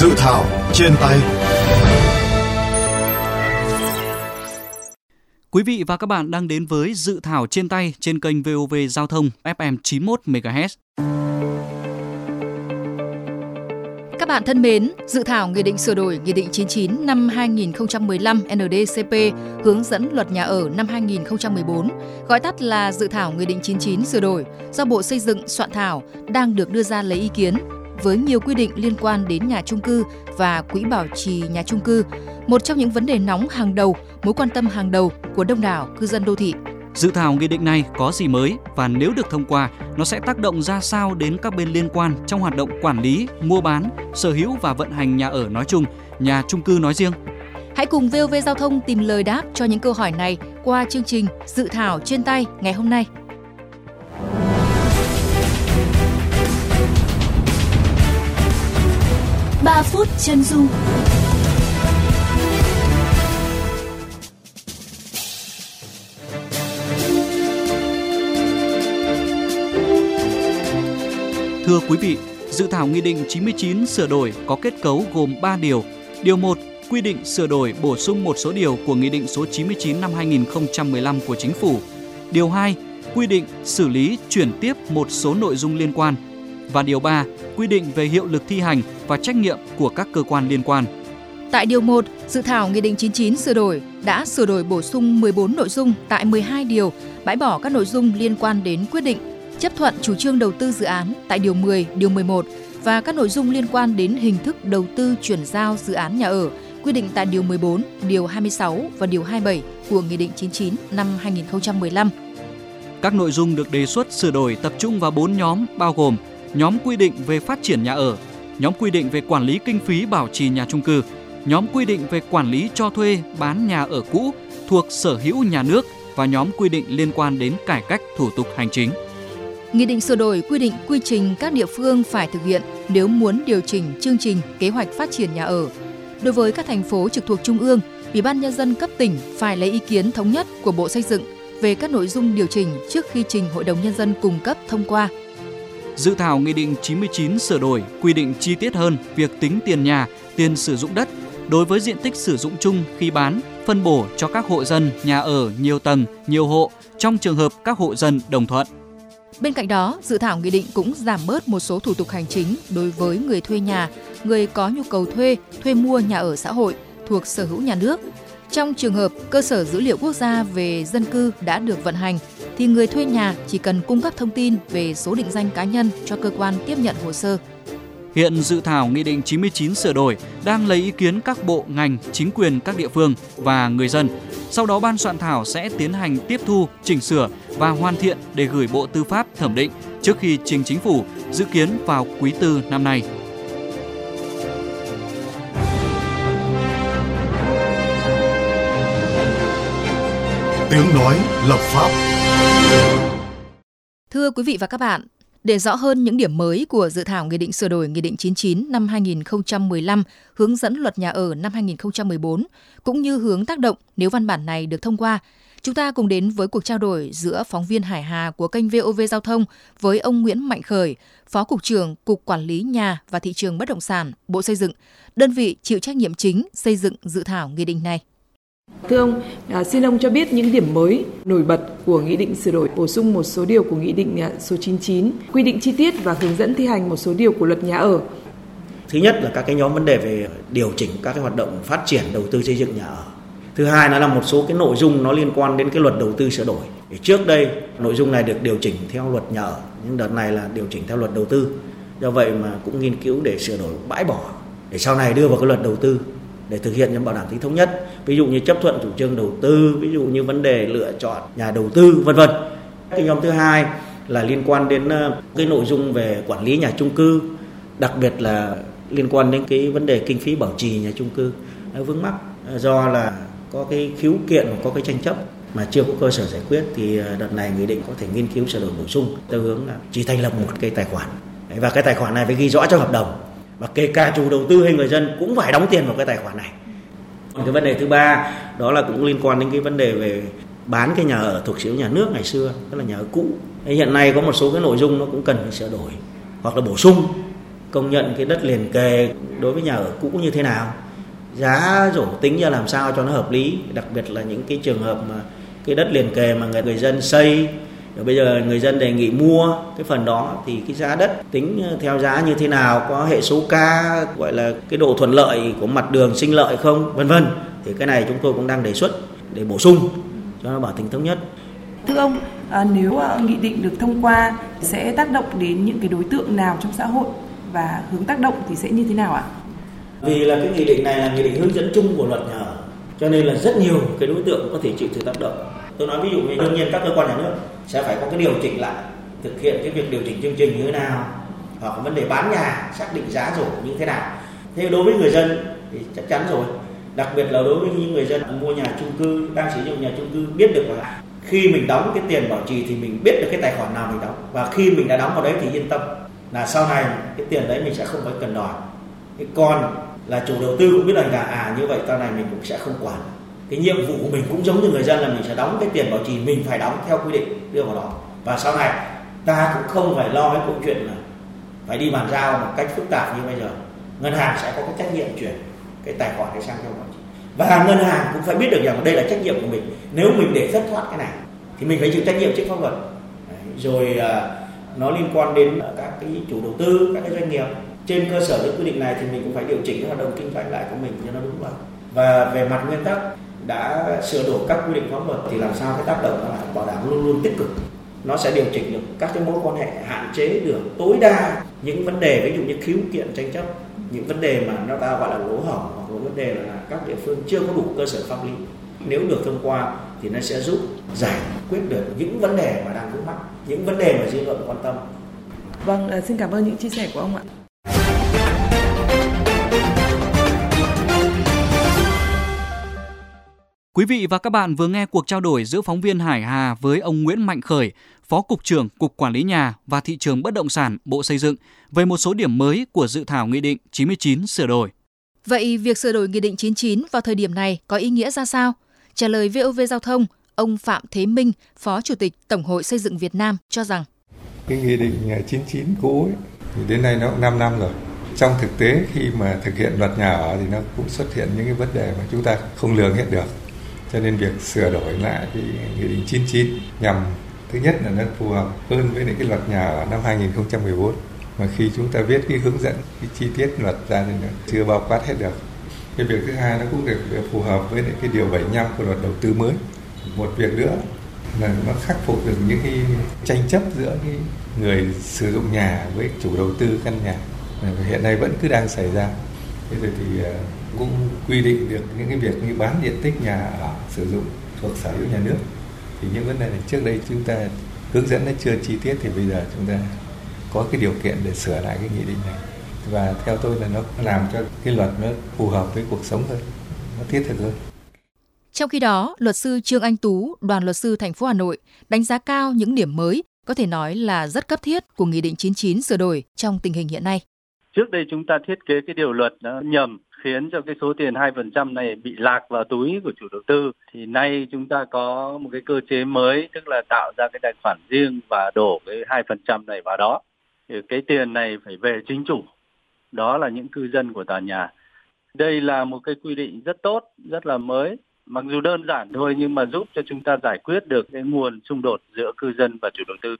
Dự thảo trên tay Quý vị và các bạn đang đến với Dự thảo trên tay trên kênh VOV Giao thông FM 91 MHz. Các bạn thân mến, dự thảo Nghị định sửa đổi Nghị định 99 năm 2015 NDCP hướng dẫn luật nhà ở năm 2014, gọi tắt là dự thảo Nghị định 99 sửa đổi do Bộ Xây dựng soạn thảo đang được đưa ra lấy ý kiến với nhiều quy định liên quan đến nhà trung cư và quỹ bảo trì nhà trung cư, một trong những vấn đề nóng hàng đầu, mối quan tâm hàng đầu của đông đảo cư dân đô thị. Dự thảo nghị định này có gì mới và nếu được thông qua, nó sẽ tác động ra sao đến các bên liên quan trong hoạt động quản lý, mua bán, sở hữu và vận hành nhà ở nói chung, nhà trung cư nói riêng? Hãy cùng VOV Giao thông tìm lời đáp cho những câu hỏi này qua chương trình Dự thảo trên tay ngày hôm nay. Ba phút chân dung Thưa quý vị, dự thảo Nghị định 99 sửa đổi có kết cấu gồm 3 điều. Điều 1 quy định sửa đổi bổ sung một số điều của Nghị định số 99 năm 2015 của Chính phủ. Điều 2 quy định xử lý chuyển tiếp một số nội dung liên quan. Và điều 3 quy định về hiệu lực thi hành và trách nhiệm của các cơ quan liên quan. Tại điều 1, dự thảo Nghị định 99 sửa đổi đã sửa đổi bổ sung 14 nội dung tại 12 điều, bãi bỏ các nội dung liên quan đến quyết định chấp thuận chủ trương đầu tư dự án tại điều 10, điều 11 và các nội dung liên quan đến hình thức đầu tư chuyển giao dự án nhà ở quy định tại điều 14, điều 26 và điều 27 của Nghị định 99 năm 2015. Các nội dung được đề xuất sửa đổi tập trung vào 4 nhóm bao gồm nhóm quy định về phát triển nhà ở, nhóm quy định về quản lý kinh phí bảo trì nhà trung cư, nhóm quy định về quản lý cho thuê bán nhà ở cũ thuộc sở hữu nhà nước và nhóm quy định liên quan đến cải cách thủ tục hành chính. Nghị định sửa đổi quy định quy trình các địa phương phải thực hiện nếu muốn điều chỉnh chương trình kế hoạch phát triển nhà ở. Đối với các thành phố trực thuộc trung ương, Ủy ban nhân dân cấp tỉnh phải lấy ý kiến thống nhất của Bộ Xây dựng về các nội dung điều chỉnh trước khi trình Hội đồng nhân dân cung cấp thông qua. Dự thảo Nghị định 99 sửa đổi quy định chi tiết hơn việc tính tiền nhà, tiền sử dụng đất đối với diện tích sử dụng chung khi bán, phân bổ cho các hộ dân nhà ở nhiều tầng, nhiều hộ trong trường hợp các hộ dân đồng thuận. Bên cạnh đó, dự thảo nghị định cũng giảm bớt một số thủ tục hành chính đối với người thuê nhà, người có nhu cầu thuê, thuê mua nhà ở xã hội thuộc sở hữu nhà nước. Trong trường hợp cơ sở dữ liệu quốc gia về dân cư đã được vận hành, thì người thuê nhà chỉ cần cung cấp thông tin về số định danh cá nhân cho cơ quan tiếp nhận hồ sơ. Hiện dự thảo Nghị định 99 sửa đổi đang lấy ý kiến các bộ, ngành, chính quyền các địa phương và người dân. Sau đó ban soạn thảo sẽ tiến hành tiếp thu, chỉnh sửa và hoàn thiện để gửi Bộ Tư pháp thẩm định trước khi trình chính phủ dự kiến vào quý tư năm nay. Tiếng nói lập pháp Thưa quý vị và các bạn, để rõ hơn những điểm mới của dự thảo Nghị định sửa đổi Nghị định 99 năm 2015 hướng dẫn luật nhà ở năm 2014, cũng như hướng tác động nếu văn bản này được thông qua, chúng ta cùng đến với cuộc trao đổi giữa phóng viên Hải Hà của kênh VOV Giao thông với ông Nguyễn Mạnh Khởi, Phó Cục trưởng Cục Quản lý Nhà và Thị trường Bất động sản, Bộ Xây dựng, đơn vị chịu trách nhiệm chính xây dựng dự thảo nghị định này. Thưa ông, à, xin ông cho biết những điểm mới nổi bật của nghị định sửa đổi bổ sung một số điều của nghị định à, số 99, quy định chi tiết và hướng dẫn thi hành một số điều của luật nhà ở. Thứ nhất là các cái nhóm vấn đề về điều chỉnh các cái hoạt động phát triển đầu tư xây dựng nhà ở. Thứ hai nó là một số cái nội dung nó liên quan đến cái luật đầu tư sửa đổi. Trước đây nội dung này được điều chỉnh theo luật nhà ở, nhưng đợt này là điều chỉnh theo luật đầu tư. Do vậy mà cũng nghiên cứu để sửa đổi bãi bỏ để sau này đưa vào cái luật đầu tư để thực hiện nhằm bảo đảm tính thống nhất. Ví dụ như chấp thuận chủ trương đầu tư, ví dụ như vấn đề lựa chọn nhà đầu tư, vân vân. Cái nhóm thứ hai là liên quan đến ờ, cái nội dung về quản lý nhà chung cư, đặc biệt là liên quan đến cái vấn đề kinh phí bảo trì nhà chung cư. Vướng mắc ờ, do là có cái khiếu kiện và có cái tranh chấp mà chưa có cơ sở giải quyết thì ờ, đợt này nghị định có thể nghiên cứu sửa đổi bổ sung theo hướng là chỉ thành lập một cái tài khoản. Và cái tài khoản này phải ghi rõ trong hợp đồng và kể cả chủ đầu tư hay người dân cũng phải đóng tiền vào cái tài khoản này. Cái vấn đề thứ ba đó là cũng liên quan đến cái vấn đề về bán cái nhà ở thuộc sở hữu nhà nước ngày xưa tức là nhà ở cũ. Hiện nay có một số cái nội dung nó cũng cần phải sửa đổi hoặc là bổ sung công nhận cái đất liền kề đối với nhà ở cũ như thế nào giá rổ tính ra làm sao cho nó hợp lý đặc biệt là những cái trường hợp mà cái đất liền kề mà người, người dân xây rồi bây giờ người dân đề nghị mua cái phần đó thì cái giá đất tính theo giá như thế nào có hệ số K gọi là cái độ thuận lợi của mặt đường sinh lợi không vân vân. Thì cái này chúng tôi cũng đang đề xuất để bổ sung cho nó bảo tính thống nhất. Thưa ông à, nếu à, nghị định được thông qua sẽ tác động đến những cái đối tượng nào trong xã hội và hướng tác động thì sẽ như thế nào ạ? Vì là cái nghị định này là nghị định hướng dẫn chung của luật nhà ở cho nên là rất nhiều cái đối tượng có thể chịu sự tác động. Tôi nói ví dụ như đương nhiên các cơ quan nhà nước sẽ phải có cái điều chỉnh lại, thực hiện cái việc điều chỉnh chương trình như thế nào, hoặc vấn đề bán nhà, xác định giá rồi như thế nào. Thế đối với người dân thì chắc chắn rồi. Đặc biệt là đối với những người dân mua nhà chung cư, đang sử dụng nhà chung cư biết được là khi mình đóng cái tiền bảo trì thì mình biết được cái tài khoản nào mình đóng. Và khi mình đã đóng vào đấy thì yên tâm là sau này cái tiền đấy mình sẽ không phải cần đòi. Cái còn là chủ đầu tư cũng biết rằng là à như vậy sau này mình cũng sẽ không quản cái nhiệm vụ của mình cũng giống như người dân là mình sẽ đóng cái tiền bảo trì, mình phải đóng theo quy định đưa vào đó. Và sau này, ta cũng không phải lo cái câu chuyện là phải đi bàn giao một cách phức tạp như bây giờ. Ngân hàng sẽ có cái trách nhiệm chuyển cái tài khoản đấy sang cho bảo trì và ngân hàng cũng phải biết được rằng đây là trách nhiệm của mình. Nếu mình để thất thoát cái này, thì mình phải chịu trách nhiệm trước pháp luật. Rồi à, nó liên quan đến các cái chủ đầu tư, các cái doanh nghiệp. Trên cơ sở những quy định này thì mình cũng phải điều chỉnh cái hoạt động kinh doanh lại của mình cho nó đúng vào. Và về mặt nguyên tắc đã sửa đổi các quy định pháp luật thì làm sao cái tác động nó bảo đảm luôn luôn tích cực. Nó sẽ điều chỉnh được các cái mối quan hệ, hạn chế được tối đa những vấn đề, ví dụ như khiếu kiện tranh chấp, những vấn đề mà nó ta gọi là lỗ hổng hoặc là vấn đề là các địa phương chưa có đủ cơ sở pháp lý. Nếu được thông qua thì nó sẽ giúp giải quyết được những vấn đề mà đang vướng mắc, những vấn đề mà dư luận quan tâm. Vâng à, xin cảm ơn những chia sẻ của ông ạ. Quý vị và các bạn vừa nghe cuộc trao đổi giữa phóng viên Hải Hà với ông Nguyễn Mạnh Khởi, Phó Cục trưởng Cục Quản lý Nhà và Thị trường Bất động sản Bộ Xây dựng về một số điểm mới của dự thảo Nghị định 99 sửa đổi. Vậy việc sửa đổi Nghị định 99 vào thời điểm này có ý nghĩa ra sao? Trả lời VOV Giao thông, ông Phạm Thế Minh, Phó Chủ tịch Tổng hội Xây dựng Việt Nam cho rằng Cái Nghị định 99 cũ ấy, thì đến nay nó cũng 5 năm rồi. Trong thực tế khi mà thực hiện luật nhà ở thì nó cũng xuất hiện những cái vấn đề mà chúng ta không lường hết được cho nên việc sửa đổi lại cái nghị định 99 nhằm, thứ nhất là nó phù hợp hơn với những cái luật nhà ở năm 2014 mà khi chúng ta viết cái hướng dẫn, cái chi tiết luật ra thì nó chưa bao quát hết được. Cái việc thứ hai nó cũng được phù hợp với những cái điều 75 của luật đầu tư mới. Một việc nữa là nó khắc phục được những cái tranh chấp giữa cái người sử dụng nhà với chủ đầu tư căn nhà. Hiện nay vẫn cứ đang xảy ra. Thế rồi thì ờ, cũng quy định được những cái việc như bán diện tích nhà ở sử dụng thuộc sở hữu nhà nước. Thì những vấn đề này trước đây chúng ta hướng dẫn nó chưa chi tiết thì bây giờ chúng ta có cái điều kiện để sửa lại cái nghị định này. Và theo tôi là nó làm cho cái luật nó phù hợp với cuộc sống hơn nó thiết thực hơn. Trong khi đó, luật sư Trương Anh Tú, đoàn luật sư thành phố Hà Nội đánh giá cao những điểm mới có thể nói là rất cấp thiết của Nghị định 99 sửa đổi trong tình hình hiện nay. Trước đây chúng ta thiết kế cái điều luật nó nhầm khiến cho cái số tiền 2% này bị lạc vào túi của chủ đầu tư thì nay chúng ta có một cái cơ chế mới tức là tạo ra cái tài khoản riêng và đổ cái 2% này vào đó. Thì cái tiền này phải về chính chủ. Đó là những cư dân của tòa nhà. Đây là một cái quy định rất tốt, rất là mới. Mặc dù đơn giản thôi nhưng mà giúp cho chúng ta giải quyết được cái nguồn xung đột giữa cư dân và chủ đầu tư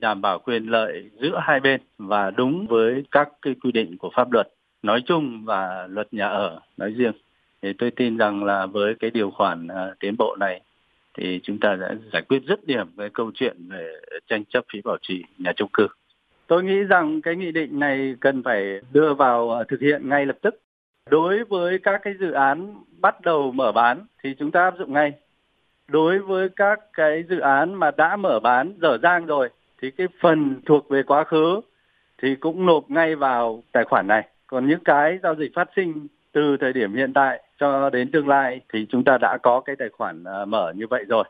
đảm bảo quyền lợi giữa hai bên và đúng với các cái quy định của pháp luật nói chung và luật nhà ở nói riêng thì tôi tin rằng là với cái điều khoản uh, tiến bộ này thì chúng ta đã giải quyết rất điểm cái câu chuyện về tranh chấp phí bảo trì nhà chung cư. Tôi nghĩ rằng cái nghị định này cần phải đưa vào à, thực hiện ngay lập tức. Đối với các cái dự án bắt đầu mở bán thì chúng ta áp dụng ngay. Đối với các cái dự án mà đã mở bán dở dang rồi thì cái phần thuộc về quá khứ thì cũng nộp ngay vào tài khoản này còn những cái giao dịch phát sinh từ thời điểm hiện tại cho đến tương lai thì chúng ta đã có cái tài khoản à, mở như vậy rồi.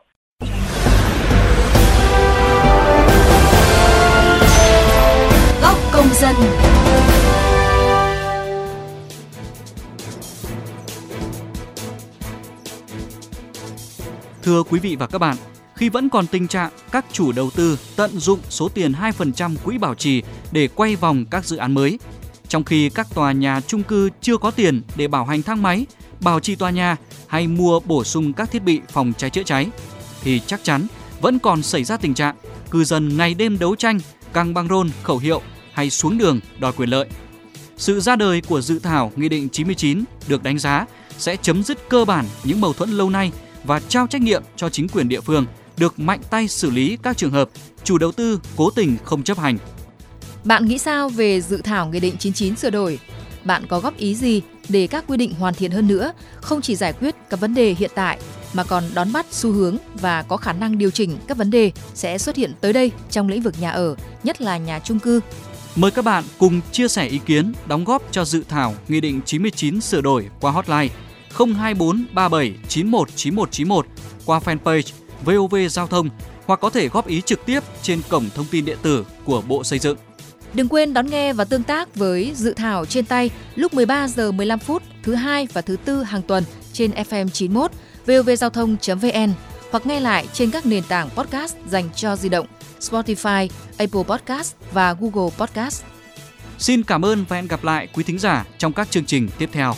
Góc công dân Thưa quý vị và các bạn, khi vẫn còn tình trạng các chủ đầu tư tận dụng số tiền 2% quỹ bảo trì để quay vòng các dự án mới, trong khi các tòa nhà chung cư chưa có tiền để bảo hành thang máy, bảo trì tòa nhà hay mua bổ sung các thiết bị phòng cháy chữa cháy, thì chắc chắn vẫn còn xảy ra tình trạng cư dân ngày đêm đấu tranh, căng băng rôn, khẩu hiệu hay xuống đường đòi quyền lợi. Sự ra đời của dự thảo Nghị định 99 được đánh giá sẽ chấm dứt cơ bản những mâu thuẫn lâu nay và trao trách nhiệm cho chính quyền địa phương được mạnh tay xử lý các trường hợp chủ đầu tư cố tình không chấp hành. Bạn nghĩ sao về dự thảo Nghị định 99 sửa đổi? Bạn có góp ý gì để các quy định hoàn thiện hơn nữa, không chỉ giải quyết các vấn đề hiện tại mà còn đón bắt xu hướng và có khả năng điều chỉnh các vấn đề sẽ xuất hiện tới đây trong lĩnh vực nhà ở, nhất là nhà chung cư. Mời các bạn cùng chia sẻ ý kiến, đóng góp cho dự thảo Nghị định 99 sửa đổi qua hotline 024 37 91 91 91 qua fanpage VOV Giao thông hoặc có thể góp ý trực tiếp trên cổng thông tin điện tử của Bộ Xây dựng. Đừng quên đón nghe và tương tác với dự thảo trên tay lúc 13 giờ 15 phút thứ hai và thứ tư hàng tuần trên FM 91 vovgiao thông.vn hoặc nghe lại trên các nền tảng podcast dành cho di động Spotify, Apple Podcast và Google Podcast. Xin cảm ơn và hẹn gặp lại quý thính giả trong các chương trình tiếp theo.